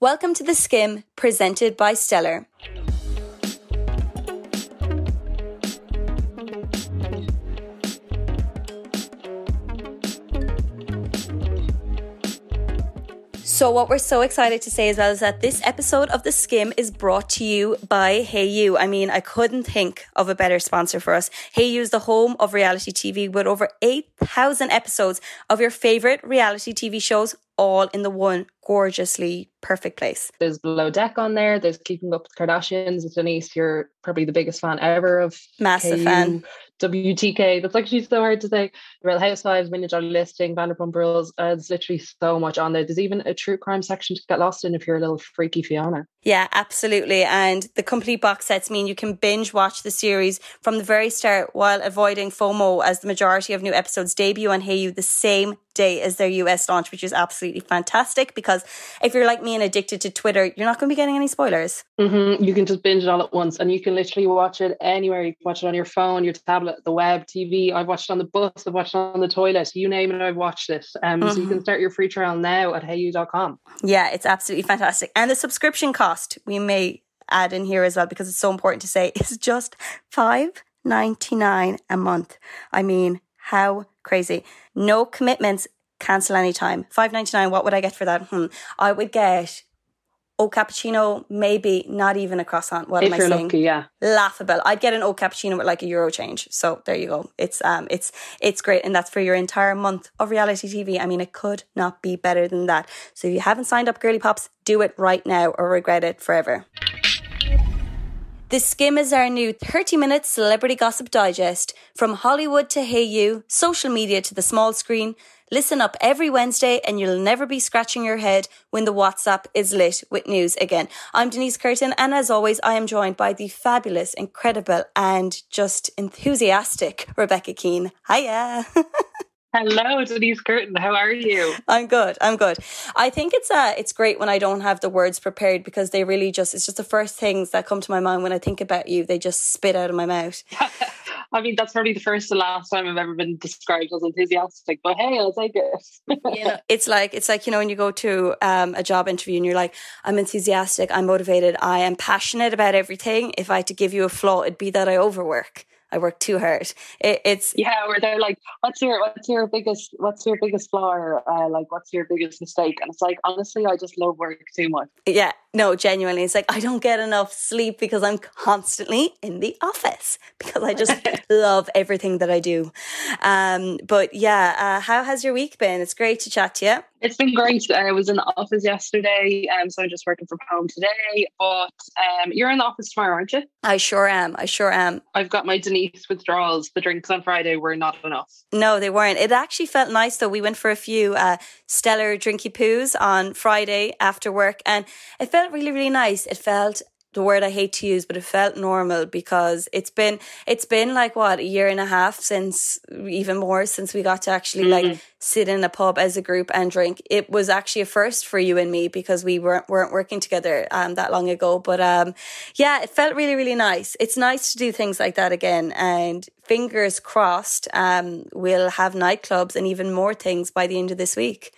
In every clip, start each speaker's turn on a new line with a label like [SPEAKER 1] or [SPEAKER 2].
[SPEAKER 1] Welcome to The Skim, presented by Stellar. So, what we're so excited to say as well is that this episode of The Skim is brought to you by Hayu. I mean, I couldn't think of a better sponsor for us. Hayu is the home of reality TV with over 8,000 episodes of your favorite reality TV shows all in the one gorgeously perfect place.
[SPEAKER 2] There's Below Deck on there. There's Keeping Up with Kardashians. Denise, you're probably the biggest fan ever of
[SPEAKER 1] Massive fan.
[SPEAKER 2] WTK. That's actually so hard to say. Real Housewives, Million Dollar Listing, Vanderpump Rules. Uh, there's literally so much on there. There's even a true crime section to get lost in if you're a little freaky Fiona.
[SPEAKER 1] Yeah, absolutely. And the complete box sets mean you can binge watch the series from the very start while avoiding FOMO as the majority of new episodes debut on Hayu the same day as their US launch, which is absolutely fantastic because if you're like me and addicted to Twitter, you're not going to be getting any spoilers.
[SPEAKER 2] Mm-hmm. You can just binge it all at once and you can literally watch it anywhere. You can watch it on your phone, your tablet, the web, TV. I've watched it on the bus, I've watched it on the toilet, you name it, I've watched it. Um, mm-hmm. So you can mm-hmm. start your free trial now at hayu.com.
[SPEAKER 1] Yeah, it's absolutely fantastic. And the subscription cost, we may add in here as well because it's so important to say, is just five ninety nine a month. I mean, how crazy. No commitments, cancel anytime. Five ninety nine. What would I get for that? Hmm. I would get oh cappuccino, maybe not even a croissant. What
[SPEAKER 2] if
[SPEAKER 1] am
[SPEAKER 2] I
[SPEAKER 1] saying?
[SPEAKER 2] Lucky, yeah.
[SPEAKER 1] Laughable. I'd get an oat cappuccino with like a euro change. So there you go. It's um it's it's great. And that's for your entire month of reality TV. I mean it could not be better than that. So if you haven't signed up Girly Pops, do it right now or regret it forever. The Skim is our new 30 minute celebrity gossip digest from Hollywood to Hey You, social media to the small screen. Listen up every Wednesday and you'll never be scratching your head when the WhatsApp is lit with news again. I'm Denise Curtin and as always, I am joined by the fabulous, incredible and just enthusiastic Rebecca Keane. Hiya.
[SPEAKER 2] Hello, Denise Curtin. How are you?
[SPEAKER 1] I'm good. I'm good. I think it's uh it's great when I don't have the words prepared because they really just it's just the first things that come to my mind when I think about you. They just spit out of my mouth.
[SPEAKER 2] I mean, that's probably the first and last time I've ever been described as enthusiastic. But hey, I'll take it.
[SPEAKER 1] you know, it's like it's like you know when you go to um, a job interview and you're like, I'm enthusiastic, I'm motivated, I am passionate about everything. If I had to give you a flaw, it'd be that I overwork. I work too hard. It, it's
[SPEAKER 2] yeah, where they're like, "What's your what's your biggest what's your biggest flaw?" Or, uh, like, "What's your biggest mistake?" And it's like, honestly, I just love work too much.
[SPEAKER 1] Yeah, no, genuinely, it's like I don't get enough sleep because I'm constantly in the office because I just love everything that I do. Um, but yeah, uh, how has your week been? It's great to chat to you.
[SPEAKER 2] It's been great. I was in the office yesterday, um, so I'm just working from home today. But um, you're in the office tomorrow, aren't you?
[SPEAKER 1] I sure am. I sure am.
[SPEAKER 2] I've got my Denise withdrawals. The drinks on Friday were not enough.
[SPEAKER 1] No, they weren't. It actually felt nice though. We went for a few uh, stellar drinky poos on Friday after work, and it felt really, really nice. It felt the word I hate to use, but it felt normal because it's been it's been like what a year and a half since even more since we got to actually mm-hmm. like sit in a pub as a group and drink. It was actually a first for you and me because we weren't weren't working together um that long ago. But um yeah, it felt really really nice. It's nice to do things like that again, and fingers crossed, um we'll have nightclubs and even more things by the end of this week.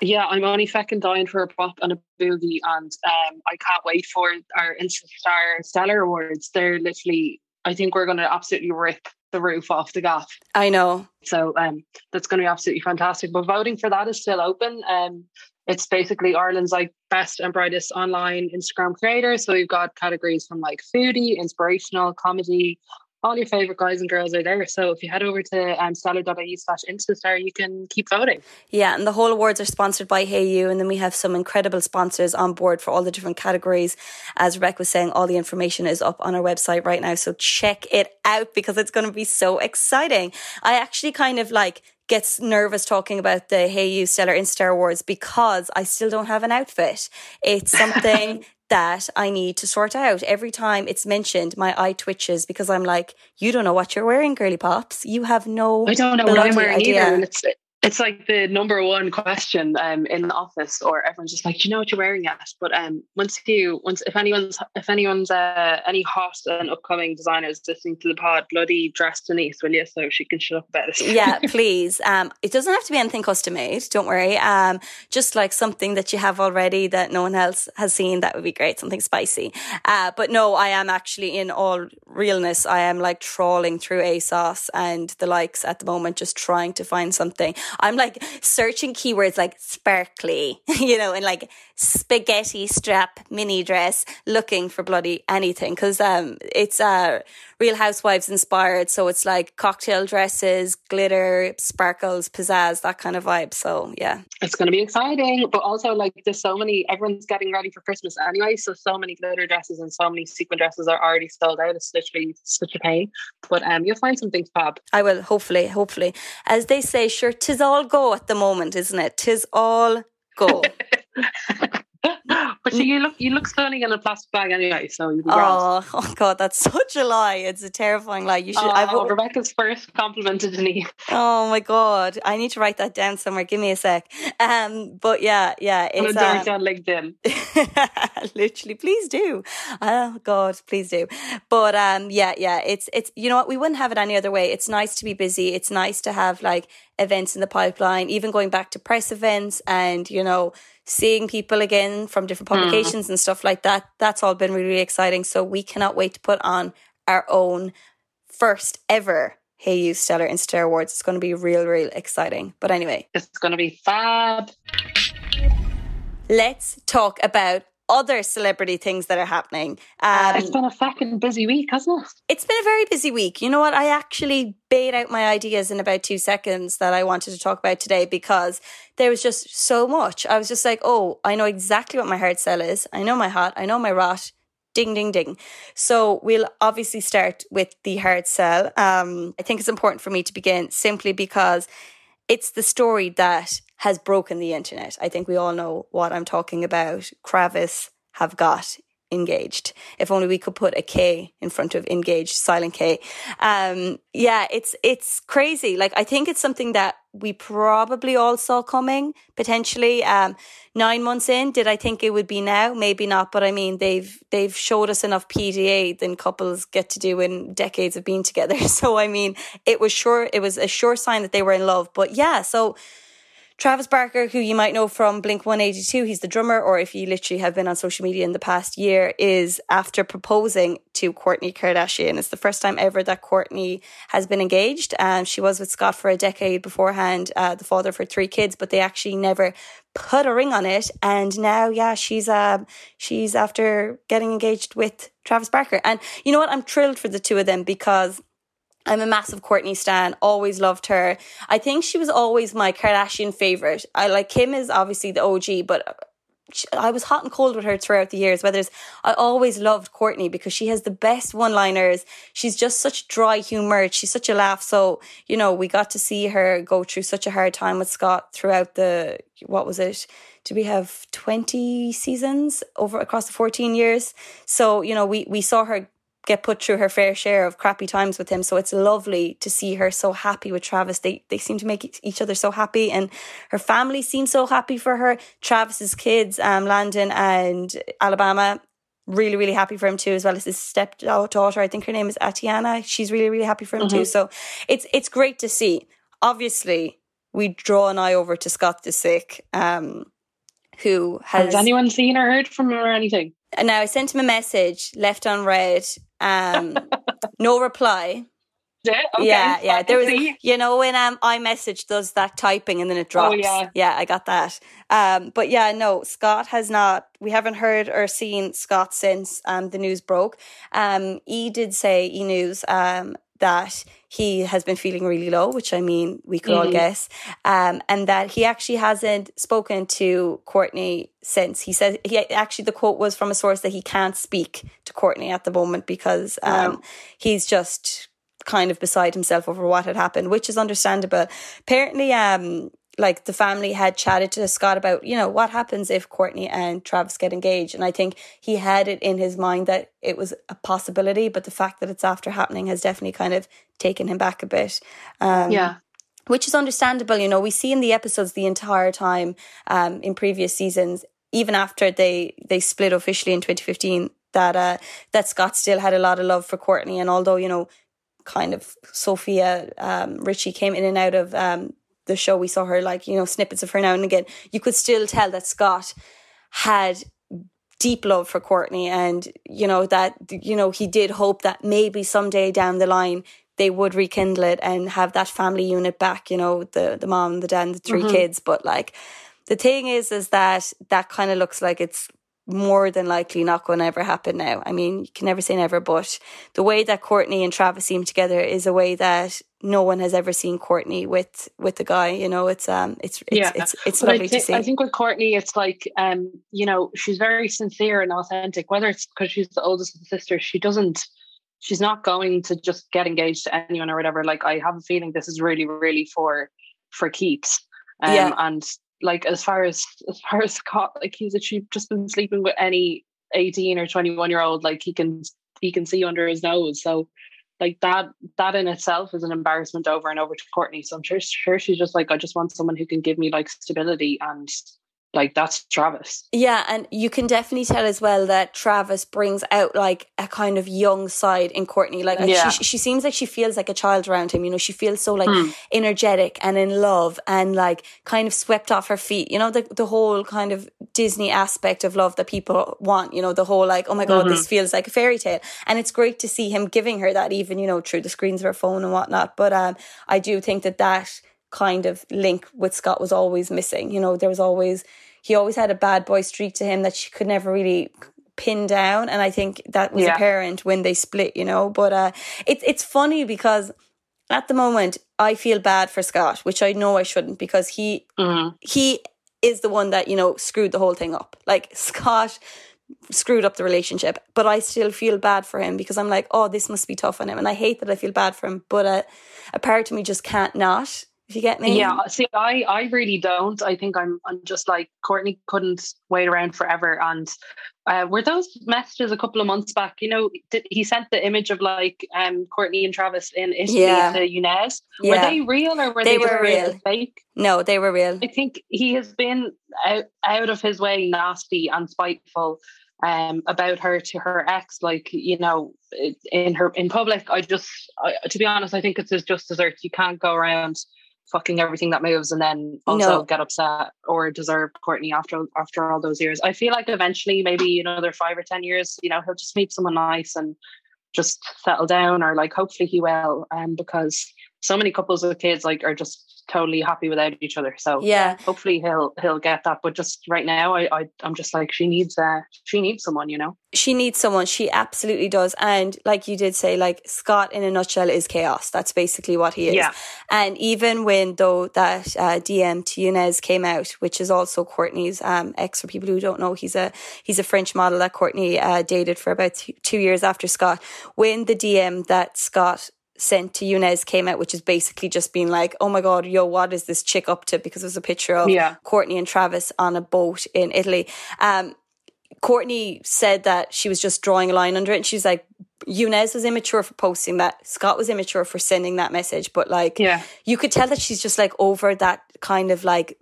[SPEAKER 2] Yeah, I'm only fucking dying for a pop and a boogie, and um, I can't wait for our Instastar Stellar Awards. They're literally, I think we're going to absolutely rip the roof off the gaff.
[SPEAKER 1] I know.
[SPEAKER 2] So um, that's going to be absolutely fantastic. But voting for that is still open. Um, it's basically Ireland's like best and brightest online Instagram creators. So we've got categories from like foodie, inspirational, comedy, all your favorite guys and girls are there. So if you head over to um, stellar.ie slash Instastar, you can keep voting.
[SPEAKER 1] Yeah, and the whole awards are sponsored by Hayu, and then we have some incredible sponsors on board for all the different categories. As Rebecca was saying, all the information is up on our website right now, so check it out because it's going to be so exciting. I actually kind of like gets nervous talking about the Hayu Stellar Instar Awards because I still don't have an outfit. It's something that I need to sort out. Every time it's mentioned, my eye twitches because I'm like, you don't know what you're wearing, girly pops. You have no.
[SPEAKER 2] I don't know what I'm wearing idea. either. And it's it's like the number one question um, in the office, or everyone's just like, "Do you know what you're wearing yet?" But um, once you, once if anyone's, if anyone's uh, any hot and upcoming designers listening to the pod, bloody dress Denise, will you, so she can shut up about it.
[SPEAKER 1] yeah, please. Um, it doesn't have to be anything custom made. Don't worry. Um, just like something that you have already that no one else has seen, that would be great. Something spicy. Uh, but no, I am actually in all realness. I am like trawling through ASOS and the likes at the moment, just trying to find something. I'm like searching keywords like sparkly, you know, and like spaghetti strap mini dress, looking for bloody anything because um, it's uh, Real Housewives inspired. So it's like cocktail dresses, glitter, sparkles, pizzazz, that kind of vibe. So yeah,
[SPEAKER 2] it's going to be exciting. But also, like, there's so many. Everyone's getting ready for Christmas anyway, so so many glitter dresses and so many sequin dresses are already sold out. It's literally such a pain. But um, you'll find something fab.
[SPEAKER 1] I will. Hopefully, hopefully, as they say, sure, tis all go at the moment, isn't it? Tis all go.
[SPEAKER 2] but you look you look stunning in a plastic bag anyway, so you
[SPEAKER 1] oh, oh god, that's such a lie. It's a terrifying lie. You should. Oh,
[SPEAKER 2] I've, Rebecca's first compliment to Denise.
[SPEAKER 1] Oh my god, I need to write that down somewhere. Give me a sec. Um, but yeah, yeah,
[SPEAKER 2] it's um, on LinkedIn.
[SPEAKER 1] literally, please do. Oh god, please do. But um, yeah, yeah, it's it's you know what we wouldn't have it any other way. It's nice to be busy. It's nice to have like events in the pipeline, even going back to press events and you know seeing people again from different hmm. publications mm. and stuff like that. That's all been really, really exciting. So we cannot wait to put on our own first ever Hayu Stellar Insta Awards. It's going to be real, real exciting. But anyway,
[SPEAKER 2] it's going to be fab.
[SPEAKER 1] Let's talk about other celebrity things that are happening.
[SPEAKER 2] Um, it's been a fucking busy week, hasn't it?
[SPEAKER 1] It's been a very busy week. You know what? I actually bait out my ideas in about two seconds that I wanted to talk about today because there was just so much. I was just like, oh, I know exactly what my hard sell is. I know my hot. I know my rot. Ding, ding, ding. So we'll obviously start with the hard sell. Um, I think it's important for me to begin simply because it's the story that has broken the internet. I think we all know what I'm talking about. Kravis have got engaged. If only we could put a K in front of engaged, silent K. Um, yeah, it's it's crazy. Like I think it's something that we probably all saw coming potentially. Um, nine months in, did I think it would be now? Maybe not, but I mean they've they've showed us enough PDA than couples get to do in decades of being together. So I mean, it was sure it was a sure sign that they were in love. But yeah, so Travis Barker, who you might know from Blink 182, he's the drummer, or if you literally have been on social media in the past year, is after proposing to Kourtney Kardashian. It's the first time ever that Kourtney has been engaged. Um, she was with Scott for a decade beforehand, uh, the father for three kids, but they actually never put a ring on it. And now, yeah, she's uh, she's after getting engaged with Travis Barker. And you know what? I'm thrilled for the two of them because I'm a massive Kourtney stan, always loved her. I think she was always my Kardashian favorite. I like Kim is obviously the OG, but uh, I was hot and cold with her throughout the years. Whether it's, I always loved Kourtney because she has the best one liners. She's just such dry humor. She's such a laugh. So, you know, we got to see her go through such a hard time with Scott throughout the, what was it? Did we have 20 seasons over across the 14 years? So, you know, we, we saw her get put through her fair share of crappy times with him. So it's lovely to see her so happy with Travis. They they seem to make each other so happy, and her family seems so happy for her. Travis's kids, um, Landon and Alabama, really really happy for him too, as well as his stepdaughter. I think her name is Atiana. She's really really happy for him mm-hmm. too. So it's it's great to see. Obviously, we draw an eye over to Scott Disick, um, who has.
[SPEAKER 2] Has anyone seen or heard from him or anything?
[SPEAKER 1] Now I sent him a message left unread um, no reply.
[SPEAKER 2] Yeah, okay.
[SPEAKER 1] yeah, yeah. There was, you know, when um, iMessage does that typing and then it oh, drops. Oh, yeah. yeah, I got that. Um, but yeah, no, Scott has not. We haven't heard or seen Scott since um, the news broke. Um, E did say E News um, that he has been feeling really low, which I mean, we could mm-hmm. all guess, um, and that he actually hasn't spoken to Kourtney since. He said he actually the quote was from a source that he can't speak to Kourtney at the moment because um, wow. he's just kind of beside himself over what had happened, which is understandable. Apparently, um, like the family had chatted to Scott about, you know, what happens if Kourtney and Travis get engaged. And I think he had it in his mind that it was a possibility, but the fact that it's after happening has definitely kind of taken him back a bit.
[SPEAKER 2] Um, yeah.
[SPEAKER 1] which is understandable. You know, we see in the episodes the entire time um, in previous seasons, even after they they split officially in 2015, that uh, that Scott still had a lot of love for Kourtney, and although you know, kind of Sophia um, Richie came in and out of um, the show, we saw her like you know snippets of her now and again. You could still tell that Scott had deep love for Kourtney, and you know that you know he did hope that maybe someday down the line they would rekindle it and have that family unit back. You know the the mom, the dad, and the 3 mm-hmm. kids. But like the thing is, is that that kind of looks like it's more than likely not going to ever happen now. I mean, you can never say never, but the way that Kourtney and Travis seem together is a way that no one has ever seen Kourtney with with the guy. You know, it's um, it's it's yeah. it's, it's lovely
[SPEAKER 2] think,
[SPEAKER 1] to see.
[SPEAKER 2] I think with Kourtney, it's like um, you know, she's very sincere and authentic. Whether it's because she's the oldest of the sisters, she doesn't. She's not going to just get engaged to anyone or whatever. Like I have a feeling this is really, really for for keeps. Um, yeah. And like as far as as far as Scott, like he's actually just been sleeping with any 18 or 21 year old, like he can he can see under his nose. So like that that in itself is an embarrassment over and over to Kourtney. So I'm sure sure she's just like, I just want someone who can give me like stability and like that's Travis.
[SPEAKER 1] Yeah, and you can definitely tell as well that Travis brings out like a kind of young side in Kourtney. Like, like yeah. she, she seems like she feels like a child around him. You know, she feels so like hmm. energetic and in love and like kind of swept off her feet. You know, the the whole kind of Disney aspect of love that people want. You know, the whole like, oh my god, mm-hmm. this feels like a fairy tale, and it's great to see him giving her that, even you know, through the screens of her phone and whatnot. But um, I do think that that kind of link with Scott was always missing. You know, there was always he always had a bad boy streak to him that she could never really pin down and I think that was yeah. apparent when they split, you know. But uh it's it's funny because at the moment I feel bad for Scott, which I know I shouldn't because he mm-hmm. he is the one that, you know, screwed the whole thing up. Like Scott screwed up the relationship, but I still feel bad for him because I'm like, oh, this must be tough on him. And I hate that I feel bad for him, but uh, a part of me just can't not if you get me.
[SPEAKER 2] Yeah, see, I, I really don't. I think I'm, I'm just like Kourtney couldn't wait around forever. And uh, were those messages a couple of months back? You know, did, he sent the image of like um Kourtney and Travis in Italy yeah. to Younes. Yeah. Were they real or were they, they were real fake?
[SPEAKER 1] No, they were real.
[SPEAKER 2] I think he has been out, out of his way nasty and spiteful um, about her to her ex, like you know, in her in public. I just, I, to be honest, I think it's his just desserts. You can't go around fucking everything that moves and then also no. get upset or deserve Kourtney after after all those years. I feel like eventually maybe another five or ten years, you know, he'll just meet someone nice and just settle down or like hopefully he will. Um because so many couples with kids like are just totally happy without each other. So
[SPEAKER 1] yeah,
[SPEAKER 2] hopefully he'll he'll get that. But just right now, I, I I'm just like she needs uh she needs someone, you know.
[SPEAKER 1] She needs someone. She absolutely does. And like you did say, like Scott in a nutshell is chaos. That's basically what he is.
[SPEAKER 2] Yeah.
[SPEAKER 1] And even when though that uh, DM to Younes came out, which is also Kourtney's um, ex. For people who don't know, he's a he's a French model that Kourtney uh, dated for about two years after Scott. When the DM that Scott sent to Younes came out, which is basically just being like, oh my God, yo, what is this chick up to? Because it was a picture of yeah. Kourtney and Travis on a boat in Italy. Um, Kourtney said that she was just drawing a line under it. And she's like, Younes was immature for posting that. Scott was immature for sending that message. But like,
[SPEAKER 2] yeah.
[SPEAKER 1] you could tell that she's just like over that kind of like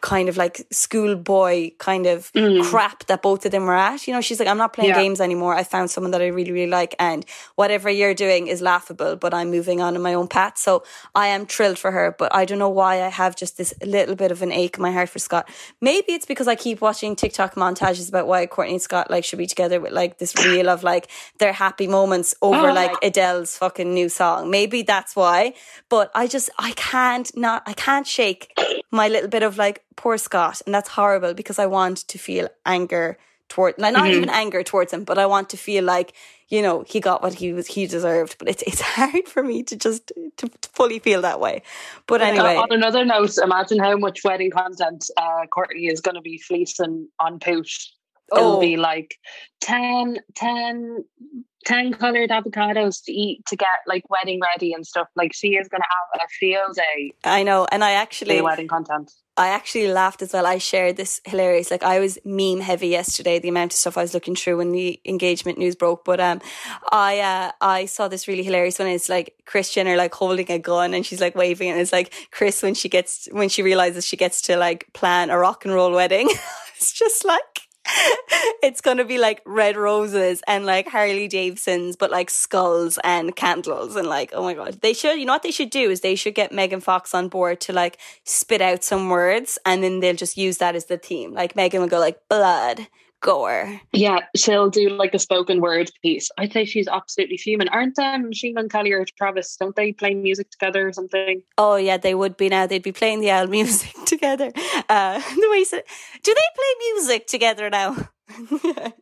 [SPEAKER 1] kind of like schoolboy kind of mm. crap that both of them were at. You know, she's like, I'm not playing yeah. games anymore. I found someone that I really, really like, and whatever you're doing is laughable, but I'm moving on in my own path. So I am thrilled for her, but I don't know why I have just this little bit of an ache in my heart for Scott. Maybe it's because I keep watching TikTok montages about why Kourtney and Scott like should be together with like this reel of like their happy moments over oh. like Adele's fucking new song. Maybe that's why. But I just I can't not I can't shake my little bit of like poor Scott, and that's horrible because I want to feel anger toward, like not mm-hmm. even anger towards him, but I want to feel like you know he got what he was he deserved. But it's it's hard for me to just to, to fully feel that way. But anyway,
[SPEAKER 2] on another note, imagine how much wedding content uh, Kourtney is going to be fleecing on Poosh It'll be like 10, 10, 10 colored avocados to eat to get like wedding ready and stuff. Like she is going to have a field day.
[SPEAKER 1] I know. And I actually.
[SPEAKER 2] wedding content.
[SPEAKER 1] I actually laughed as well. I shared this hilarious. Like I was meme heavy yesterday. The amount of stuff I was looking through when the engagement news broke. But um, I uh, I saw this really hilarious one. It's like Kris Jenner like holding a gun and she's like waving, and it's like Kris, when she gets when she realizes she gets to like plan a rock and roll wedding. it's just like it's going to be like red roses and like Harley Davidsons, but like skulls and candles and like, oh my God. They should, you know what they should do is they should get Megan Fox on board to like spit out some words and then they'll just use that as the theme. Like Megan will go like blood, gore.
[SPEAKER 2] Yeah, she'll do like a spoken word piece. I'd say she's absolutely fuming. Aren't um Machine Kelly or Travis? Don't they play music together or something?
[SPEAKER 1] Oh yeah, they would be now. They'd be playing the album music together. Uh, the way said, do they play music together now?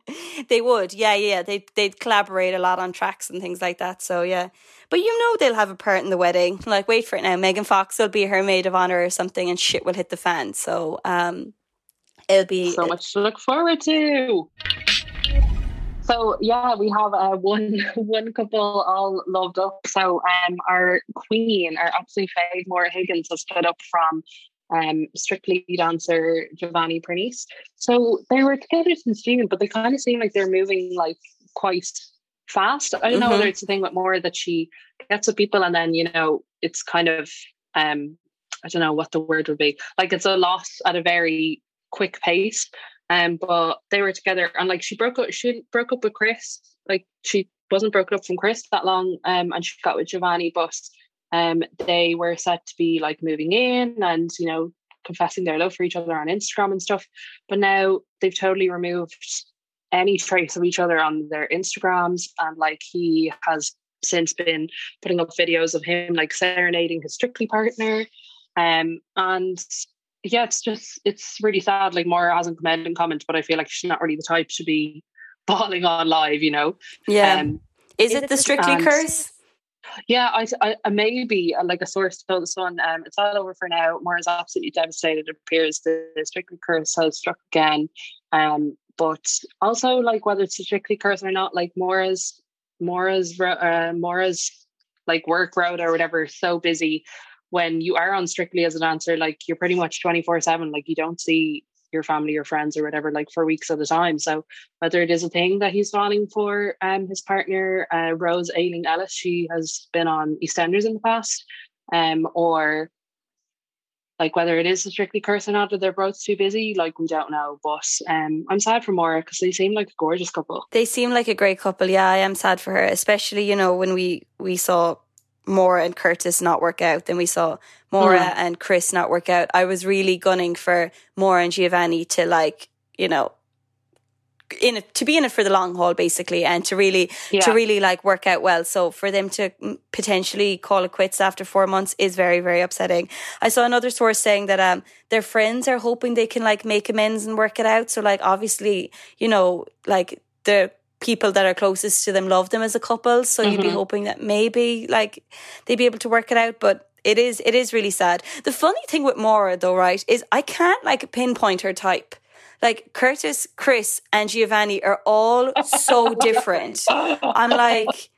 [SPEAKER 1] they would, yeah, yeah. They they'd collaborate a lot on tracks and things like that. So yeah, but you know they'll have a part in the wedding. Like wait for it now. Megan Fox will be her maid of honor or something, and shit will hit the fan. So um, it'll be
[SPEAKER 2] so much to look forward to. So yeah, we have uh, one one couple all loved up. So um, our queen, our absolute fave, Maura Higgins, has split up from um, Strictly dancer Giovanni Pernice. So they were together since June, but they kind of seem like they're moving like quite fast. I don't mm-hmm. know whether mm-hmm. it's a thing with Maura that she gets with people and then, you know, it's kind of um I don't know what the word would be. Like it's a loss at a very quick pace. Um, but they were together and like she broke up she broke up with Chris. Like she wasn't broken up from Chris that long, um, and she got with Giovanni, but um they were set to be like moving in and you know confessing their love for each other on Instagram and stuff. But now they've totally removed any trace of each other on their Instagrams and like he has since been putting up videos of him like serenading his strictly partner. Um and yeah, it's just it's really sad. Like Maura hasn't come out and comment, but I feel like she's not really the type to be bawling on live, you know.
[SPEAKER 1] Yeah. Um, is, it the strictly and, curse?
[SPEAKER 2] Yeah, I, I, maybe uh, like a source told the Sun. Um, it's all over for now. Maura's absolutely devastated. It appears the, the strictly curse has struck again. Um, but also like whether it's a strictly curse or not, like Maura's Maura's uh, Maura's like work route or whatever so busy when you are on strictly as a dancer like you're pretty much 24 7 like you don't see your family or friends or whatever like for weeks at a time. So whether it is a thing that he's falling for um his partner uh, Rose Ayling-Ellis she has been on eastenders in the past um or like whether it is a strictly curse or not or they're both too busy like we don't know. But um i'm sad for Maura because they seem like a gorgeous couple.
[SPEAKER 1] They seem like a great couple yeah i am sad for her especially you know when we we saw Maura and Curtis not work out. Then we saw Maura mm. and Chris not work out. I was really gunning for Maura and Giovanni to like, you know, in it to be in it for the long haul basically and to really yeah. to really like work out well so for them to potentially call it quits after 4 months is very very upsetting i saw another source saying that um their friends are hoping they can like make amends and work it out so like obviously you know like the people that are closest to them love them as a couple. So mm-hmm. you'd be mm-hmm. hoping that maybe like they'd be able to work it out. But it is it is really sad. The funny thing with Maura though, right, is I can't like pinpoint her type. Like Curtis, Chris, and Giovanni are all so different. I'm like,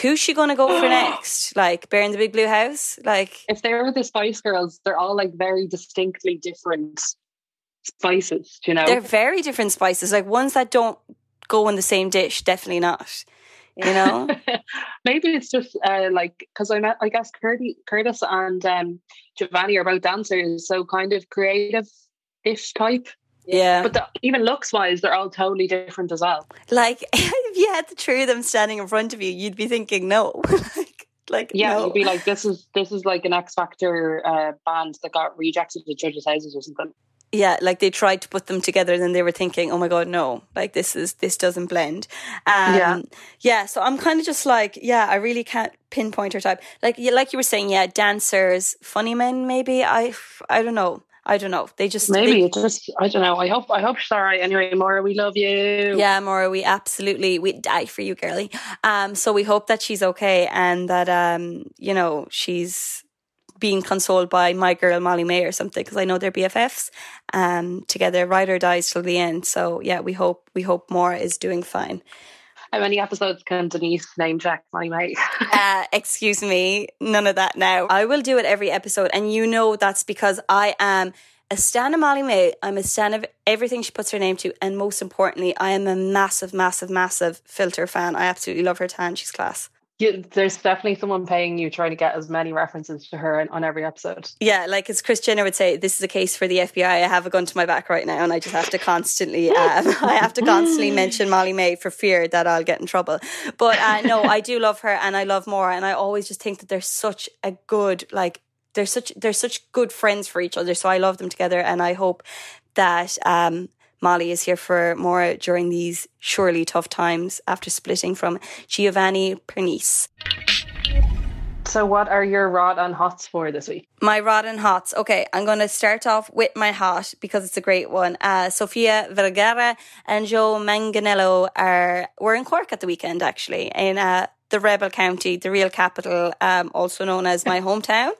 [SPEAKER 1] who's she gonna go for next? Like Bear in the Big Blue House? Like
[SPEAKER 2] if they were the Spice Girls, they're all like very distinctly different spices, you know?
[SPEAKER 1] They're very different spices. Like ones that don't go in the same dish. Definitely not. You know,
[SPEAKER 2] maybe it's just uh, like because I met, I guess Curtis, Curtis and um, Giovanni are both dancers, so kind of creative-ish type.
[SPEAKER 1] Yeah,
[SPEAKER 2] but the, even looks wise, they're all totally different as well.
[SPEAKER 1] Like if you had the three of them standing in front of you, you'd be thinking no. like, like
[SPEAKER 2] yeah,
[SPEAKER 1] no.
[SPEAKER 2] you'd be like, this is this is like an X Factor uh, band that got rejected at judges' houses or something
[SPEAKER 1] yeah, like they tried to put them together, and then they were thinking, "Oh my god, no! Like this is this doesn't blend." Um, yeah, yeah. So I'm kind of just like, yeah, I really can't pinpoint her type. Like, like you were saying, yeah, dancers, funny men, maybe. I, I don't know. I don't know. They just
[SPEAKER 2] maybe they, just I don't know. I hope I hope she's all right. Anyway, Maura, we love you.
[SPEAKER 1] Yeah, Maura, we absolutely we die for you, girly. Um, so we hope that she's okay and that um, you know, she's being consoled by my girl Molly-Mae or something because I know they're BFFs um, together. Ryder dies till the end, so yeah, we hope we hope Maura is doing fine.
[SPEAKER 2] How many episodes can Denise name check Molly-Mae?
[SPEAKER 1] uh, excuse me, none of that now. I will do it every episode, and you know that's because I am a stan of Molly-Mae. I'm a stan of everything she puts her name to, and most importantly, I am a massive, massive, massive filter fan. I absolutely love her tan. She's class.
[SPEAKER 2] Yeah, there's definitely someone paying you trying to get as many references to her on every episode.
[SPEAKER 1] Yeah, like as Kris Jenner would say, this is a case for the FBI. I have a gun to my back right now, and I just have to constantly, um, I have to constantly mention Molly-Mae for fear that I'll get in trouble. But uh, no, I do love her, and I love Maura, and I always just think that they're such a good, like, they're such they're such good friends for each other. So I love them together, and I hope that um, Molly is here for Maura during these surely tough times after splitting from Giovanni Pernice.
[SPEAKER 2] So, what are your rod and hots for this week?
[SPEAKER 1] My rod and hots. Okay, I'm going to start off with my hot because it's a great one. Uh, Sofia Vergara and Joe Manganiello are were in Cork at the weekend, actually, in uh, the Rebel County, the real capital, um, also known as my hometown.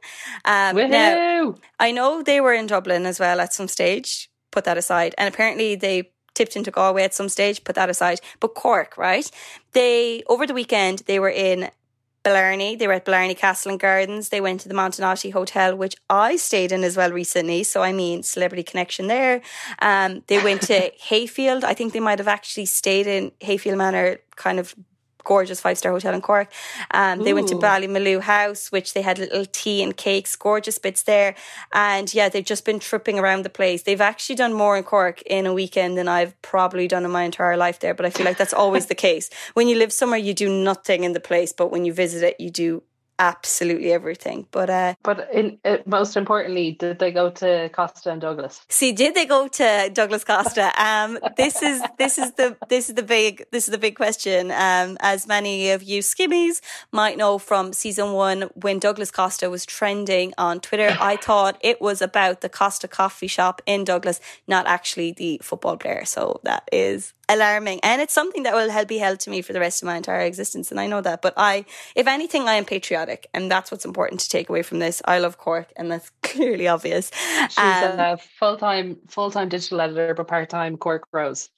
[SPEAKER 1] Um, now, I know they were in Dublin as well at some stage put that aside. And apparently they tipped into Galway at some stage, put that aside. But Cork, right? They, over the weekend, they were in Blarney. They were at Blarney Castle and Gardens. They went to the Montenotte Hotel, which I stayed in as well recently. So, I mean, celebrity connection there. Um, they went to Hayfield. I think they might have actually stayed in Hayfield Manor, kind of gorgeous five star hotel in Cork. Um, they went to Ballymaloe House, which they had little tea and cakes, gorgeous bits there. And yeah, they've just been tripping around the place. They've actually done more in Cork in a weekend than I've probably done in my entire life there. But I feel like that's always the case. When you live somewhere, you do nothing in the place, but when you visit it, you do absolutely everything. But uh,
[SPEAKER 2] but in, uh, most importantly, did they go to Costa and Douglas?
[SPEAKER 1] See, did they go to Douglas Costa? Um, this is this is the this is the big this is the big question. Um, as many of you skimmies might know from season one, when Douglas Costa was trending on Twitter, I thought it was about the Costa coffee shop in Douglas, not actually the football player. So that is alarming. And it's something that will help be held to me for the rest of my entire existence and I know that. But I if anything I am patriotic and that's what's important to take away from this. I love Cork and that's clearly obvious.
[SPEAKER 2] She's um, a full-time full-time digital editor but part-time Cork Rose.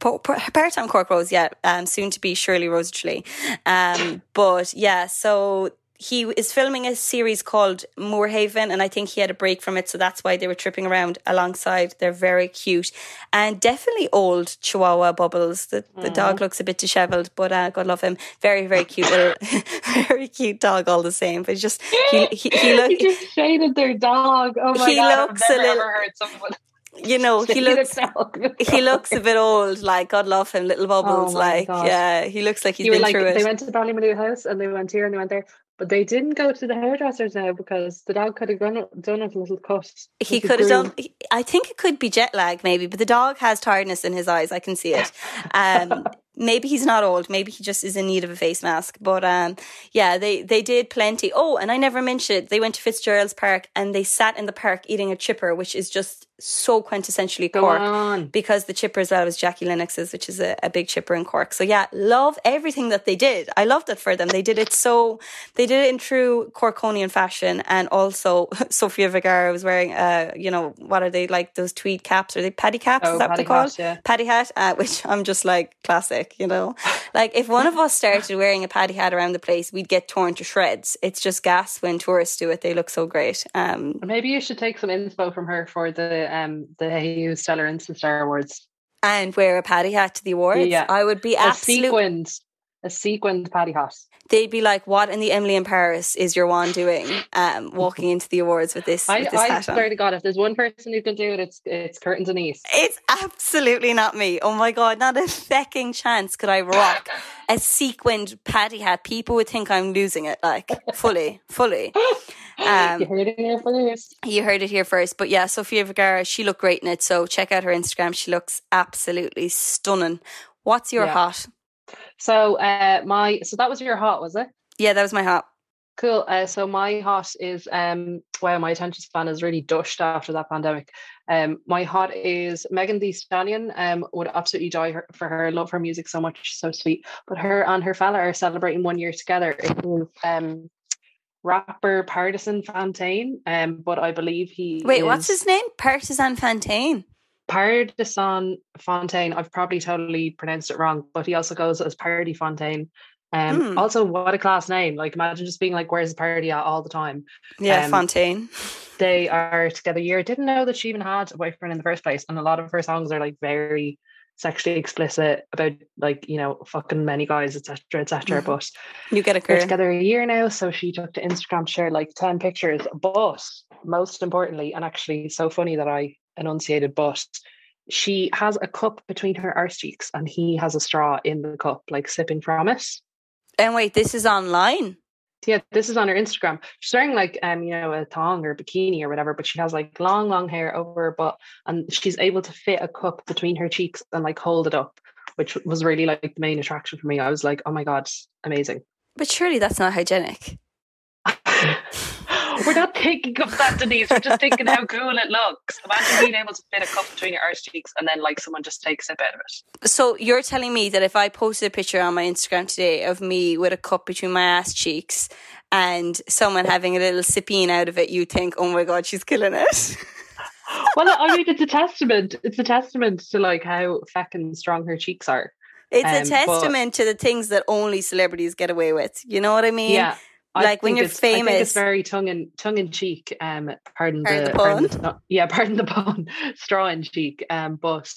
[SPEAKER 1] Part-time Cork Rose yeah um, soon to be Shirley Rose Tralee um, but yeah so he is filming a series called Moonhaven, and I think he had a break from it, so that's why they were tripping around alongside. They're very cute and definitely old Chihuahua Bubbles. The the mm. dog looks a bit dishevelled, but uh, God love him. Very very cute little, very cute dog all the same. But just he he, he,
[SPEAKER 2] look, he just shaded their dog. Oh my
[SPEAKER 1] he
[SPEAKER 2] god!
[SPEAKER 1] Looks I've never a little, you know, he looks he looks a bit old. Like God love him, little bubbles. Oh like God. yeah, he looks like he's been
[SPEAKER 2] like,
[SPEAKER 1] through it.
[SPEAKER 2] They went to the Ballymaloe house and they went here and they went there. But they didn't go to the hairdressers now because the dog could have done, done a little cut.
[SPEAKER 1] He could have done. I think it could be jet lag, maybe, but the dog has tiredness in his eyes. I can see it. Um, maybe he's not old. Maybe he just is in need of a face mask. But um, yeah, they they did plenty. Oh, and I never mentioned it they went to Fitzgerald's Park and they sat in the park eating a chipper, which is just so quintessentially Cork because the chipper as well was Jackie Lennox's, which is a, a, big chipper in Cork. So yeah, love everything that they did. I loved it for them. They did it so they did it in true Corkonian fashion, and also Sofia Vergara was wearing uh you know what are they like those tweed caps? Are they paddy caps?
[SPEAKER 2] Oh,
[SPEAKER 1] is that
[SPEAKER 2] what
[SPEAKER 1] they called?
[SPEAKER 2] Yeah.
[SPEAKER 1] Paddy hat, uh, which I'm just like classic. You know, like if one of us started wearing a paddy hat around the place, we'd get torn to shreds. It's just gas when tourists do it. They look so great. Um,
[SPEAKER 2] maybe you should take some inspo from her for the um the Hey Stellar Instant Star Awards.
[SPEAKER 1] And wear a paddy hat to the awards.
[SPEAKER 2] Yeah.
[SPEAKER 1] I would be absolutely
[SPEAKER 2] a sequined, paddy hat.
[SPEAKER 1] They'd be like, "What in the Emily in Paris is your wand doing? Um, walking into the awards with this,
[SPEAKER 2] I,
[SPEAKER 1] with this
[SPEAKER 2] I
[SPEAKER 1] hat
[SPEAKER 2] swear
[SPEAKER 1] on."
[SPEAKER 2] to God, if there's one person who can do it, it's it's Curtin Denise.
[SPEAKER 1] It's absolutely not me. Oh my god, not a fecking chance could I rock a sequined paddy hat. People would think I'm losing it, like fully, fully.
[SPEAKER 2] Um, you heard it here first.
[SPEAKER 1] You heard it here first. But yeah, Sofia Vergara, she looked great in it. So check out her Instagram. She looks absolutely stunning. What's your
[SPEAKER 2] Yeah.
[SPEAKER 1] hot?
[SPEAKER 2] So uh my so that was your hot, was it?
[SPEAKER 1] Yeah, that was my hot.
[SPEAKER 2] Cool. Uh, so my hot is um wow, my attention span is really dushed after that pandemic. Um, my hot is Megan Thee Stallion. Um, would absolutely die her, for her. Love her music so much, so sweet. But her and her fella are celebrating one year together. It is um rapper Pardison Fontaine, um, but I believe he
[SPEAKER 1] Wait,
[SPEAKER 2] is
[SPEAKER 1] what's his name? Pardison Fontaine.
[SPEAKER 2] Pardison Fontaine. I've probably totally pronounced it wrong, but he also goes as Party Fontaine. Um,
[SPEAKER 1] Hmm.
[SPEAKER 2] Also, what a class name! Like, imagine just being like, "Where's the party at?" all the time.
[SPEAKER 1] Yeah,
[SPEAKER 2] Um,
[SPEAKER 1] Fontaine.
[SPEAKER 2] They are together a year. Didn't know that she even had a boyfriend in the first place, and a lot of her songs are like very sexually explicit about like you know fucking many guys, etc., etc.
[SPEAKER 1] Mhm.
[SPEAKER 2] But
[SPEAKER 1] You get a
[SPEAKER 2] they're
[SPEAKER 1] girl.
[SPEAKER 2] together a year now, so she took to Instagram to share like 10 pictures. But most importantly, and actually so funny that I enunciated, but she has a cup between her arse cheeks and he has a straw in the cup, like sipping from it.
[SPEAKER 1] And wait, this is online.
[SPEAKER 2] Yeah, this is on her Instagram. She's wearing like um, you know, a thong or bikini or whatever, but she has like long, long hair over her butt, and she's able to fit a cup between her cheeks and like hold it up, which was really like the main attraction for me. I was like, oh my god, amazing.
[SPEAKER 1] But surely that's not hygienic.
[SPEAKER 2] We're not thinking of that, Denise. We're just thinking how cool it looks. Imagine being able to fit a cup between your arse cheeks and then like someone just takes a sip out of it.
[SPEAKER 1] So you're telling me that if I posted a picture on my Instagram today of me with a cup between my ass cheeks and someone having a little sipping out of it, you think, oh my god, she's killing it.
[SPEAKER 2] Well, I mean, it's a testament. It's a testament to like how fucking strong her cheeks are.
[SPEAKER 1] It's
[SPEAKER 2] Um,
[SPEAKER 1] a
[SPEAKER 2] but-
[SPEAKER 1] testament to the things that only celebrities get away with. You know what I mean?
[SPEAKER 2] Yeah. I
[SPEAKER 1] like, when you're
[SPEAKER 2] it's- I think
[SPEAKER 1] famous-
[SPEAKER 2] it's very tongue in tongue in cheek. Um, pardon,
[SPEAKER 1] Pardon
[SPEAKER 2] the,
[SPEAKER 1] the
[SPEAKER 2] pardon the yeah, pardon the pun. Straw in cheek. Um, but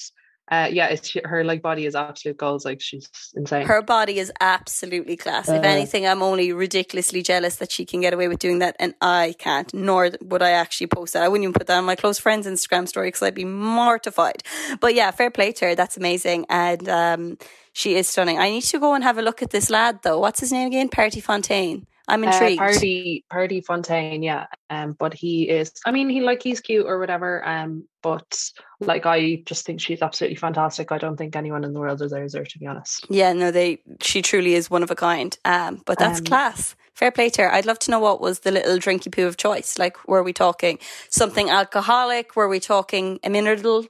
[SPEAKER 2] uh, yeah, it's her like body is absolute goals. Like she's insane.
[SPEAKER 1] Her body is absolutely class. if
[SPEAKER 2] Uh.
[SPEAKER 1] anything, I'm only ridiculously jealous that she can get away with doing that and I can't, nor would I actually post that. I wouldn't even put that on my close friend's Instagram story because I'd be mortified. But yeah, fair play to her. That's amazing. And um, she is stunning. I need to go and have a look at this lad though. What's his name again? Party Fontaine. I'm
[SPEAKER 2] Uh,
[SPEAKER 1] intrigued.
[SPEAKER 2] Party Party Fontaine, yeah. Um, but he is. I mean, he like he's cute or whatever. Um, but like I just think she's absolutely fantastic. I don't think anyone in the world deserves her, to be honest.
[SPEAKER 1] Yeah, no, they she truly is one of a kind. Um, but that's
[SPEAKER 2] Um,
[SPEAKER 1] class. Fair play to her. I'd love to know what was the little drinky poo of choice. Like, were we talking something alcoholic? Were we talking a mineral?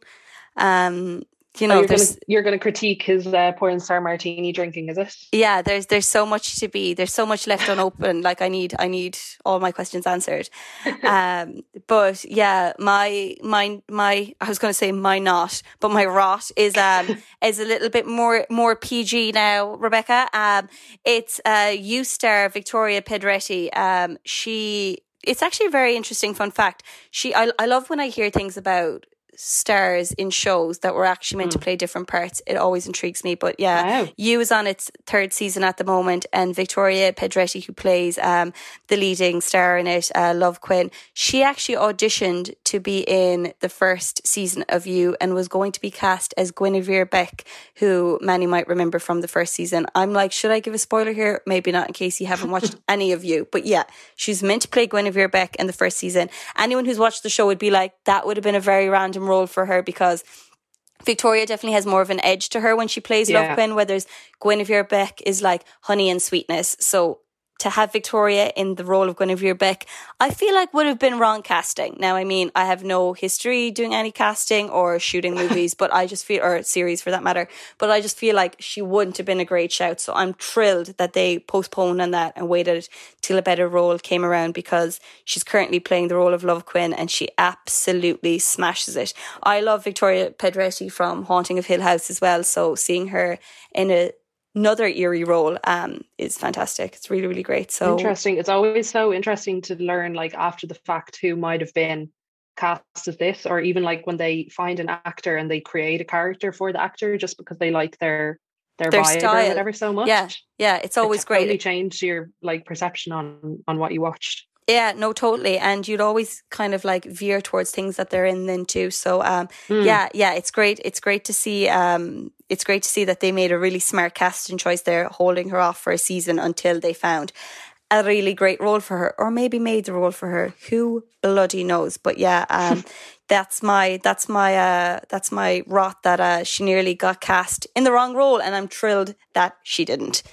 [SPEAKER 1] Um, you
[SPEAKER 2] Oh,
[SPEAKER 1] know,
[SPEAKER 2] you're gonna you're gonna critique his uh, porn star martini drinking, is it?
[SPEAKER 1] yeah, there's there's so much to be. There's so much left unopened. Like I need I need all my questions answered. Um, but yeah, my my my I was going to say my not, but my rot is um is a little bit more more PG now. Rebecca, um, it's uh you star Victoria Pedretti. Um, she it's actually a very interesting fun fact. She I I love when I hear things about stars in shows that were actually meant to play different parts. It always intrigues me. But yeah,
[SPEAKER 2] Wow.
[SPEAKER 1] you is on its third season at the moment, and Victoria Pedretti, who plays um, the leading star in it, uh, Love Quinn, she actually auditioned to be in the first season of You and was going to be cast as Guinevere Beck, who many might remember from the first season. I'm like, should I give a spoiler here? Maybe not, in case you haven't watched any of You. But yeah, she's meant to play Guinevere Beck in the first season. Anyone who's watched the show would be like, that would have been a very random role for her because Victoria definitely has more of an edge to her when she plays
[SPEAKER 2] Yeah.
[SPEAKER 1] Love Quinn, whereas Guinevere Beck is like honey and sweetness. So to have Victoria in the role of Guinevere Beck, I feel like would have been wrong casting. Now, I mean, I have no history doing any casting or shooting movies, but I just feel, or series for that matter, but I just feel like she wouldn't have been a great shout. So I'm thrilled that they postponed on that and waited till a better role came around because she's currently playing the role of Love Quinn and she absolutely smashes it. I love Victoria Pedretti from Haunting of Hill House as well. So seeing her in a another eerie role um is fantastic. It's really, really great. So
[SPEAKER 2] Interesting. It's always so interesting to learn, like after the fact, who might have been cast as this, or even like when they find an actor and they create a character for the actor just because they like their their,
[SPEAKER 1] Their
[SPEAKER 2] vibe
[SPEAKER 1] style.
[SPEAKER 2] or whatever so much.
[SPEAKER 1] yeah, yeah, it's always great.
[SPEAKER 2] it totally changed your like perception on on what you watched.
[SPEAKER 1] Yeah, no, totally. And you'd always kind of like veer towards things that they're in then too. So um
[SPEAKER 2] Mm.
[SPEAKER 1] yeah, yeah, it's great. It's great to see um it's great to see that they made a really smart casting choice there, holding her off for a season until they found a really great role for her, or maybe made the role for her. Who bloody knows? But yeah, um, that's my that's my uh, that's my rot that uh, she nearly got cast in the wrong role, and I'm thrilled that she didn't.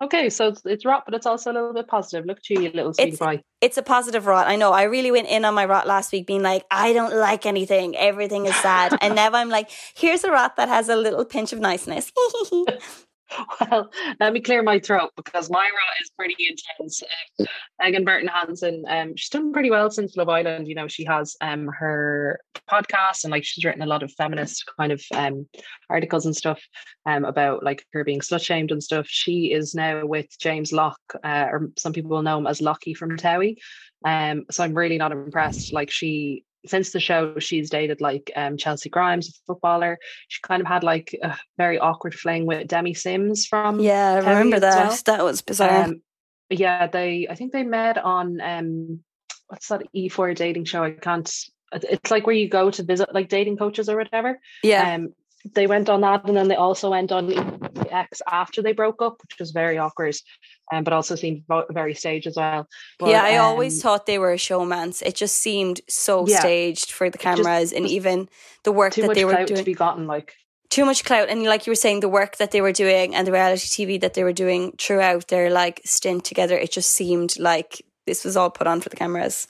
[SPEAKER 2] Okay, so it's, it's rot, but it's also a little bit positive. Look at you, little sweetie
[SPEAKER 1] It's-
[SPEAKER 2] pie.
[SPEAKER 1] It's a positive rot. I know. I really went in on my rot last week, being like, I don't like anything. Everything is sad. and now I'm like, here's a rot that has a little pinch of niceness.
[SPEAKER 2] Well, let me clear my throat because Myra is pretty intense. Um, Megan Barton Hanson, um, she's done pretty well since Love Island. You know, she has um her podcast and like she's written a lot of feminist kind of um articles and stuff um about like her being slut shamed and stuff. She is now with James Lock, uh, or some people will know him as Lockie from Towie. Um, so I'm really not impressed. Like she since the show, she's dated like um, Chelsea Grimes, a footballer. She kind of had like a very awkward fling with Demi Sims from.
[SPEAKER 1] Yeah, I remember that. Well. That was bizarre. Um,
[SPEAKER 2] yeah, they. I think they met on um, what's that E4 dating show? I can't. It's like where you go to visit like dating coaches or whatever.
[SPEAKER 1] Yeah.
[SPEAKER 2] Um, they went on that, and then they also went on X after they broke up, which was very awkward, um, but also seemed very staged as well. But,
[SPEAKER 1] yeah, I um, always thought they were a showmance. It just seemed so yeah, staged for the cameras, and even the work that they were doing.
[SPEAKER 2] To be gotten like
[SPEAKER 1] too much clout and like you were saying the work that they were doing and the reality tv that they were doing throughout their like stint together it just seemed like this was all put on for the cameras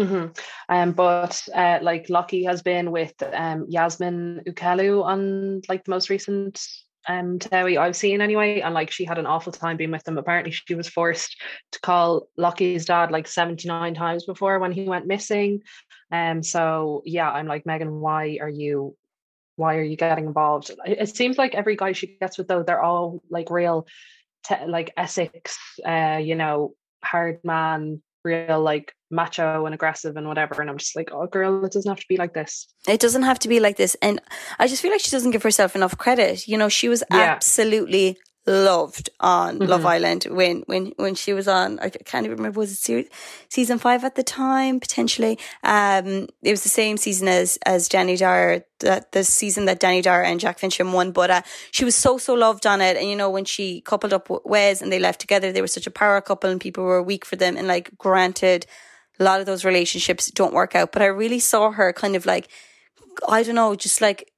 [SPEAKER 2] Mm-hmm. Um, but uh, like Lockie has been with um, Yazmin Oukhellou on like the most recent um Towie I've seen anyway, and like she had an awful time being with them. Apparently, she was forced to call Lockie's dad like seventy nine times before when he went missing. Um, so yeah, I'm like Megan, why are you? Why are you getting involved? It seems like every guy she gets with though, they're all like real, te- like Essex, uh, you know, hard man, real like macho and aggressive and whatever. And I'm just like, oh, girl, it doesn't have to be like this.
[SPEAKER 1] It doesn't have to be like this. And I just feel like she doesn't give herself enough credit. You know, she was yeah. absolutely loved on mm-hmm. Love Island when when when she was on. I can't even remember was it series, season five at the time potentially. Um, it was the same season as as Dani Dyer that the season that Dani Dyer and Jack Fincham won. But uh, she was so so loved on it. And you know when she coupled up with Wes and they left together, they were such a power couple, and people were weak for them. And like granted, a lot of those relationships don't work out. But I really saw her kind of like I don't know, just like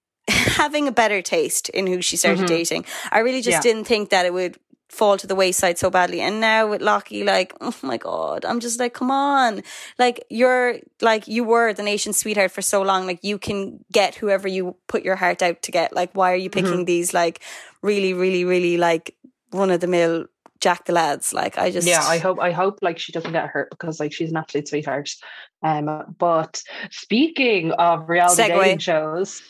[SPEAKER 1] having a better taste in who she started mm-hmm. dating. I really just yeah. didn't think that it would fall to the wayside so badly. And now with Lockie, like, oh my God, I'm just like, come on. Like, you're like, you were the nation's sweetheart for so long. Like, you can get whoever you put your heart out to get. Like, why are you picking mm-hmm. these, like, really, really, really, like, run of the mill Jack the lads. Like I just
[SPEAKER 2] Yeah, I hope I hope like she doesn't get hurt because like she's an absolute sweetheart. Um but speaking of reality Segway. dating shows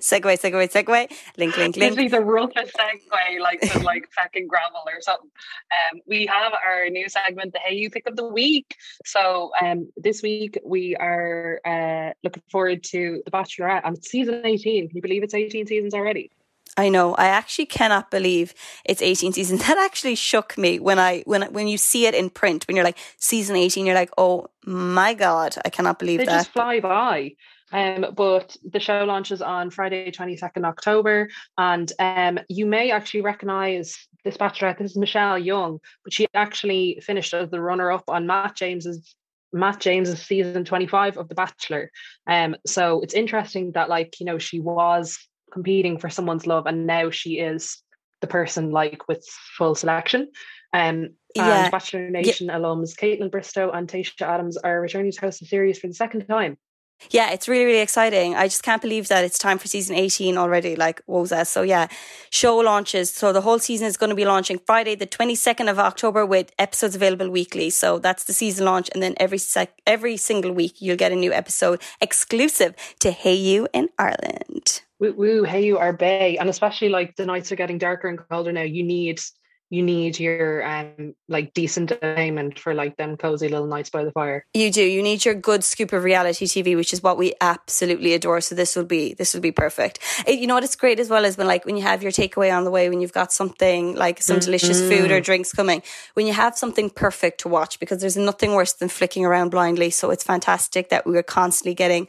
[SPEAKER 1] segue, segue, segue. Link, link, link.
[SPEAKER 2] Is a roughest segue, like to like fucking gravel or something. Um, we have our new segment, the Hayu Pick of the Week. So um, this week we are uh, looking forward to The Bachelorette and season 18. Can you believe it's 18 seasons already?
[SPEAKER 1] I know. I actually cannot believe it's 18 seasons. That actually shook me when I when when you see it in print. When you're like season 18, you're like, oh my god, I cannot believe
[SPEAKER 2] they
[SPEAKER 1] that.
[SPEAKER 2] just fly by. Um, but the show launches on Friday, 22nd October, and um, you may actually recognize this bachelorette. This is Michelle Young, but she actually finished as the runner-up on Matt James's Matt James's season 25 of The Bachelor. Um, so it's interesting that like you know she was competing for someone's love and now she is the person like with full selection. Um, yeah. and Bachelor Nation yeah. alums Kaitlyn Bristowe and Tayshia Adams are returning to host the series for the second time.
[SPEAKER 1] Yeah, it's really, really exciting. I just can't believe that it's time for season 18 already, like Woza. So yeah, show launches. So the whole season is going to be launching Friday, the 22nd of October with episodes available weekly. So that's the season launch. And then every sec- every single week you'll get a new episode exclusive to Hayu in Ireland.
[SPEAKER 2] Woo, woo, Hayu are Bay. And especially like the nights are getting darker and colder now. You need you need your um like decent entertainment for like them cozy little nights by the fire.
[SPEAKER 1] You do. You need your good scoop of reality TV, which is what we absolutely adore. So this will be this will be perfect. It, you know what? It's great as well as when like when you have your takeaway on the way, when you've got something like some mm-hmm. delicious food or drinks coming, when you have something perfect to watch, because there's nothing worse than flicking around blindly. So it's fantastic that we are constantly getting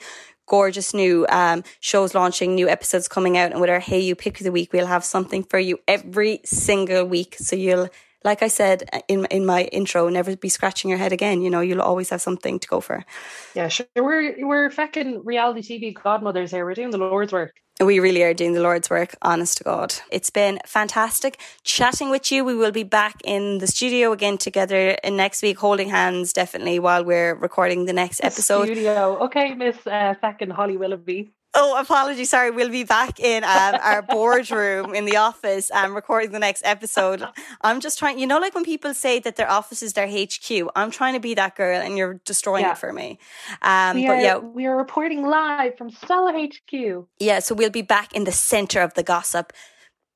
[SPEAKER 1] gorgeous new um, shows launching, new episodes coming out. And with our Hayu Pick of the Week, we'll have something for you every single week. So you'll, like I said uh, in in my intro, never be scratching your head again. You know, you'll always have something to go for.
[SPEAKER 2] Yeah, sure. We're we're fucking reality TV godmothers here. We're doing the Lord's work.
[SPEAKER 1] We really are doing the Lord's work, honest to God. It's been fantastic chatting with you. We will be back in the studio again together in next week, holding hands definitely while we're recording the next episode.
[SPEAKER 2] Studio. Okay, Miss uh, second Holly Willoughby.
[SPEAKER 1] Oh, apologies. Sorry. We'll be back in um, our boardroom in the office um, recording the next episode. I'm just trying, you know, like when people say that their office is their HQ, I'm trying to be that girl and you're destroying yeah. it for me. Um,
[SPEAKER 2] we but are, yeah. We are reporting live from Stella HQ.
[SPEAKER 1] Yeah. So we'll be back in the center of the gossip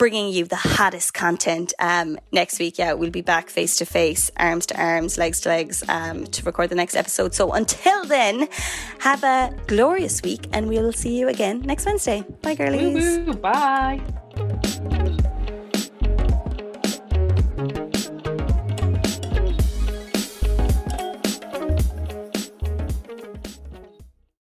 [SPEAKER 1] bringing you the hottest content um, next week. Yeah, we'll be back face to face, arms to arms, legs to legs um, to record the next episode. So until then, have a glorious week and we'll see you again next Wednesday. Bye, girlies.
[SPEAKER 2] Woo-woo, bye.